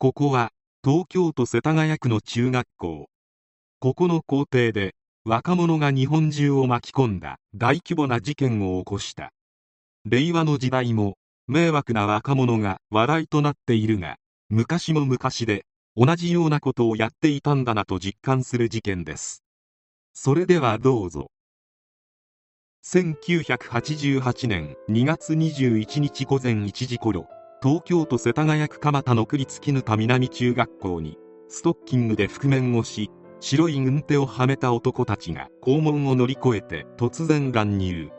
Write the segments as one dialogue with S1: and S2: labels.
S1: ここは東京都世田谷区の中学校。ここの校庭で若者が日本中を巻き込んだ大規模な事件を起こした。令和の時代も迷惑な若者が話題となっているが昔も昔で同じようなことをやっていたんだなと実感する事件です。それではどうぞ。1988年2月21日午前1時頃東京都世田谷区蒲田の区立絹田南中学校にストッキングで覆面をし白い軍手をはめた男たちが校門を乗り越えて突然乱入。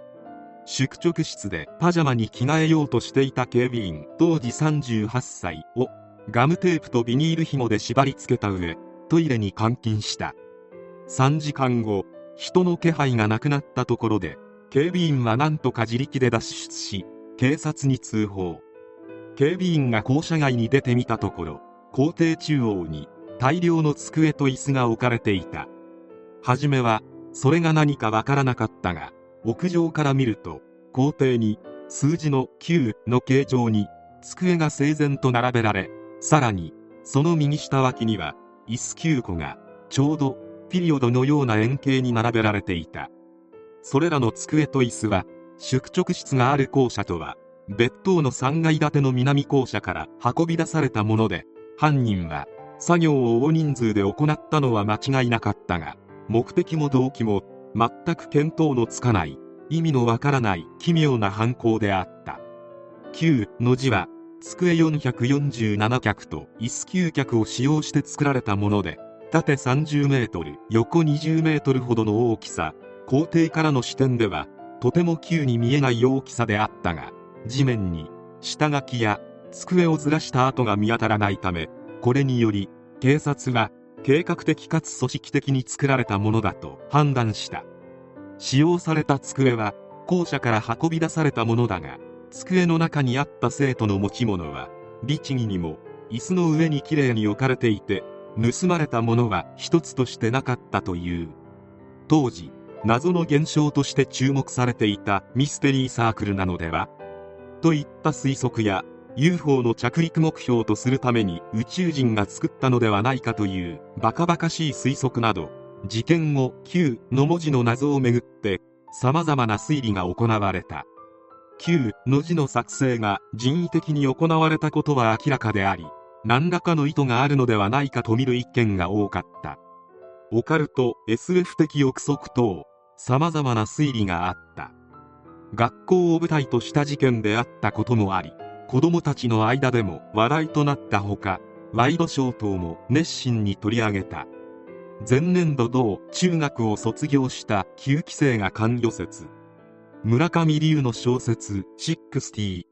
S1: 宿直室でパジャマに着替えようとしていた警備員当時38歳をガムテープとビニール紐で縛り付けた上トイレに監禁した。3時間後人の気配がなくなったところで警備員は何とか自力で脱出し警察に通報。警備員が校舎外に出てみたところ校庭中央に大量の机と椅子が置かれていた。初めはそれが何かわからなかったが屋上から見ると校庭に数字の9の形状に机が整然と並べられさらにその右下脇には椅子9個がちょうどピリオドのような円形に並べられていた。それらの机と椅子は宿直室がある校舎とは別棟の3階建ての南校舎から運び出されたもので犯人は作業を大人数で行ったのは間違いなかったが目的も動機も全く見当のつかない意味のわからない奇妙な犯行であった。9の字は机447脚と椅子9脚を使用して作られたもので縦30メートル横20メートルほどの大きさ校庭からの視点ではとても急に見えない大きさであったが地面に下書きや机をずらした跡が見当たらないためこれにより警察は計画的かつ組織的に作られたものだと判断した。使用された机は校舎から運び出されたものだが机の中にあった生徒の持ち物は律儀にも椅子の上にきれいに置かれていて盗まれたものは一つとしてなかったという。当時謎の現象として注目されていたミステリーサークルなのではといった推測や UFO の着陸目標とするために宇宙人が作ったのではないかというバカバカしい推測など事件後 Q の文字の謎をめぐって様々な推理が行われた。Q の字の作成が人為的に行われたことは明らかであり何らかの意図があるのではないかと見る意見が多かった。オカルト SF 的憶測等様々な推理があった。学校を舞台とした事件であったこともあり子供たちの間でも話題となったほかワイドショー等も熱心に取り上げた。前年度同中学を卒業した9期生が関与説村上龍の小説69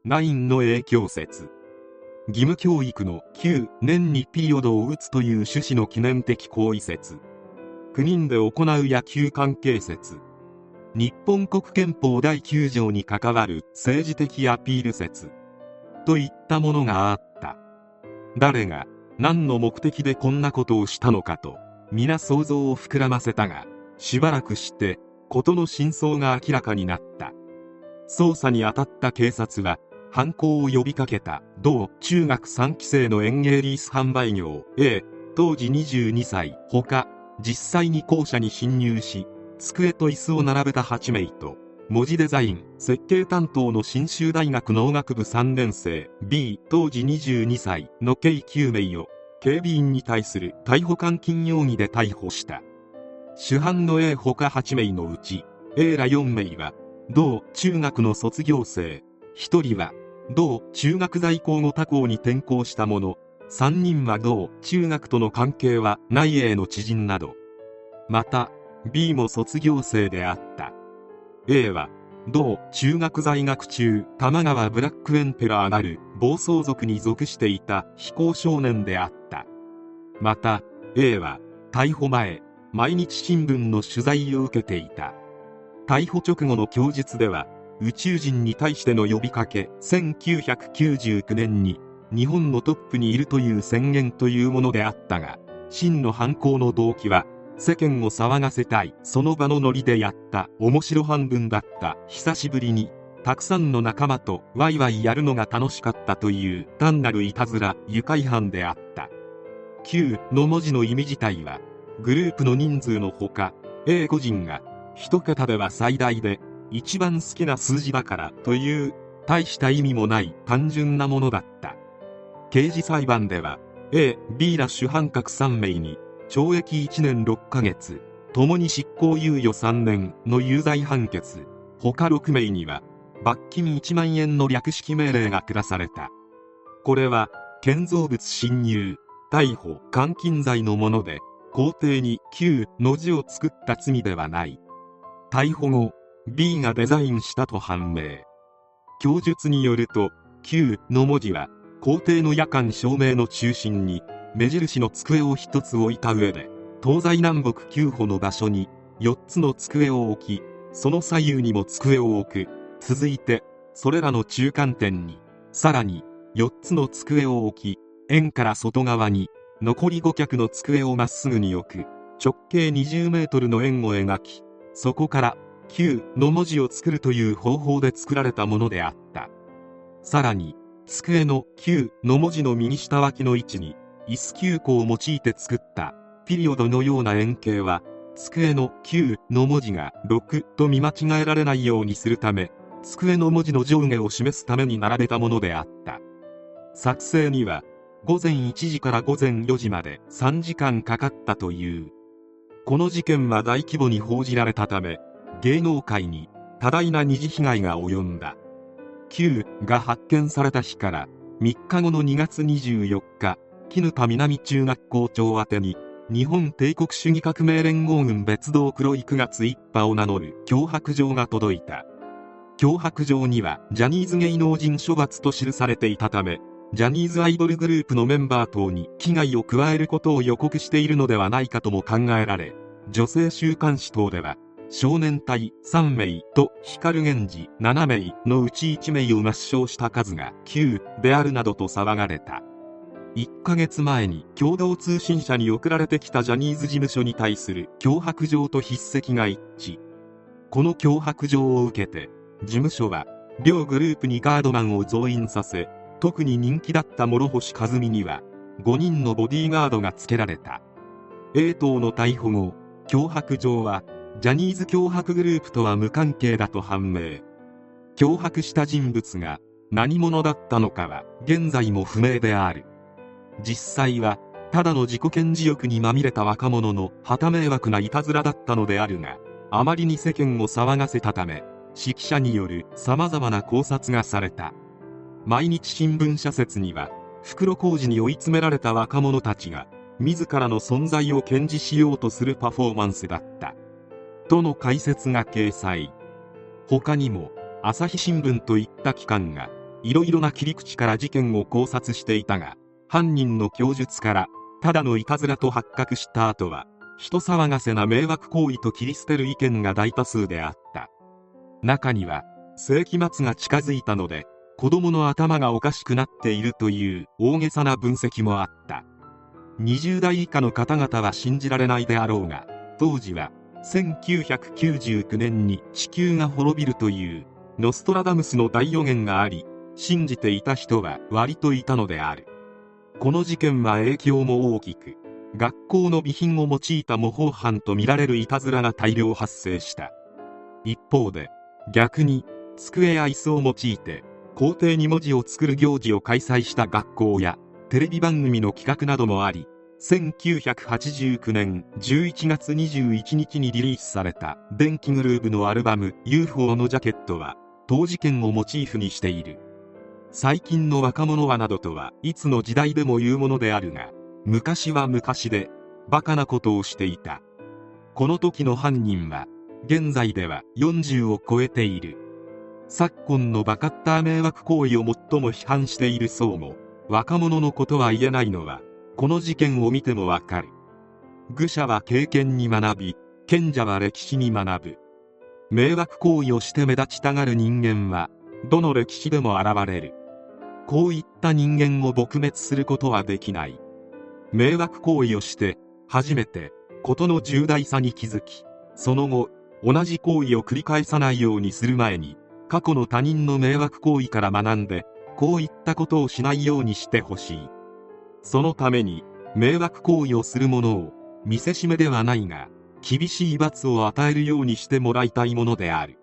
S1: の影響説義務教育の9年にピリオドを打つという趣旨の記念的行為説9人で行う野球関係説日本国憲法第9条に関わる政治的アピール説。といったものがあった。誰が何の目的でこんなことをしたのかと皆想像を膨らませたがしばらくして事の真相が明らかになった。捜査に当たった警察は犯行を呼びかけた同中学3期生の園芸リース販売業 A 当時22歳ほか実際に校舎に侵入し机と椅子を並べた8名と文字デザイン設計担当の信州大学農学部3年生 B 当時22歳の計9名を警備員に対する逮捕監禁容疑で逮捕した。主犯の A 他8名のうち A ら4名は同中学の卒業生。1人は同中学在校後他校に転校した者3人は同中学との関係はない A の知人など。また B も卒業生であった。A は同中学在学中玉川ブラックエンペラーなる暴走族に属していた非行少年であった。また A は逮捕前毎日新聞の取材を受けていた。逮捕直後の供述では宇宙人に対しての呼びかけ1999年に日本のトップにいるという宣言というものであったが真の犯行の動機は世間を騒がせたい。その場のノリでやった。面白半分だった。久しぶりに。たくさんの仲間とワイワイやるのが楽しかったという単なるいたずら愉快犯であった。9の文字の意味自体はグループの人数のほか A 個人が一桁では最大で一番好きな数字だからという大した意味もない単純なものだった。刑事裁判では A、B ら主犯格3名に懲役1年6ヶ月共に執行猶予3年の有罪判決。他6名には罰金1万円の略式命令が下された。これは建造物侵入逮捕監禁罪のもので校庭に旧の字を作った罪ではない。逮捕後 B がデザインしたと判明。供述によると旧の文字は校庭の夜間照明の中心に目印の机を1つ置いた上で東西南北9歩の場所に4つの机を置きその左右にも机を置く。続いてそれらの中間点にさらに4つの机を置き円から外側に残り5脚の机をまっすぐに置く。直径20メートルの円を描きそこから9の文字を作るという方法で作られたものであった。さらに机の9の文字の右下脇の位置に椅子9個を用いて作ったピリオドのような円形は机の9の文字が6と見間違えられないようにするため机の文字の上下を示すために並べたものであった。作成には午前1時から午前4時まで3時間かかったという。この事件は大規模に報じられたため芸能界に多大な二次被害が及んだ。Q が発見された日から3日後の2月24日絹田南中学校長宛に日本帝国主義革命連合軍別動黒い9月一派を名乗る脅迫状が届いた脅迫状にはジャニーズ芸能人処罰と記されていたためジャニーズアイドルグループのメンバー等に危害を加えることを予告しているのではないかとも考えられ女性週刊誌等では少年隊3名と光源氏7名のうち1名を抹消した数が9であるなどと騒がれた1ヶ月前に共同通信社に送られてきたジャニーズ事務所に対する脅迫状と筆跡が一致。この脅迫状を受けて事務所は両グループにガードマンを増員させ特に人気だった諸星和美には5人のボディーガードが付けられた。A 党の逮捕後脅迫状はジャニーズ脅迫グループとは無関係だと判明。脅迫した人物が何者だったのかは現在も不明である。実際はただの自己顕示欲にまみれた若者の旗迷惑ないたずらだったのであるがあまりに世間を騒がせたため指揮者による様々な考察がされた。毎日新聞社説には袋小路に追い詰められた若者たちが自らの存在を堅持しようとするパフォーマンスだった。との解説が掲載。他にも朝日新聞といった機関がいろいろな切り口から事件を考察していたが犯人の供述からただのいたずらと発覚した後は人騒がせな迷惑行為と切り捨てる意見が大多数であった。中には世紀末が近づいたので子供の頭がおかしくなっているという大げさな分析もあった。20代以下の方々は信じられないであろうが当時は1999年に地球が滅びるというノストラダムスの大予言があり信じていた人は割といたのである。この事件は影響も大きく学校の備品を用いた模倣犯とみられるいたずらが大量発生した。一方で逆に机や椅子を用いて校庭に文字を作る行事を開催した学校やテレビ番組の企画などもあり1989年11月21日にリリースされた電気グルーヴのアルバム UFO のジャケットは当事件をモチーフにしている。最近の若者はなどとはいつの時代でも言うものであるが昔は昔でバカなことをしていた。この時の犯人は現在では40を超えている。昨今のバカッター迷惑行為を最も批判している層も若者のことは言えないのはこの事件を見てもわかる。愚者は経験に学び賢者は歴史に学ぶ。迷惑行為をして目立ちたがる人間はどの歴史でも現れる。こういった人間を撲滅することはできない。迷惑行為をして初めて事の重大さに気づきその後同じ行為を繰り返さないようにする前に過去の他人の迷惑行為から学んでこういったことをしないようにしてほしい。そのために迷惑行為をする者を見せしめではないが厳しい罰を与えるようにしてもらいたいものである。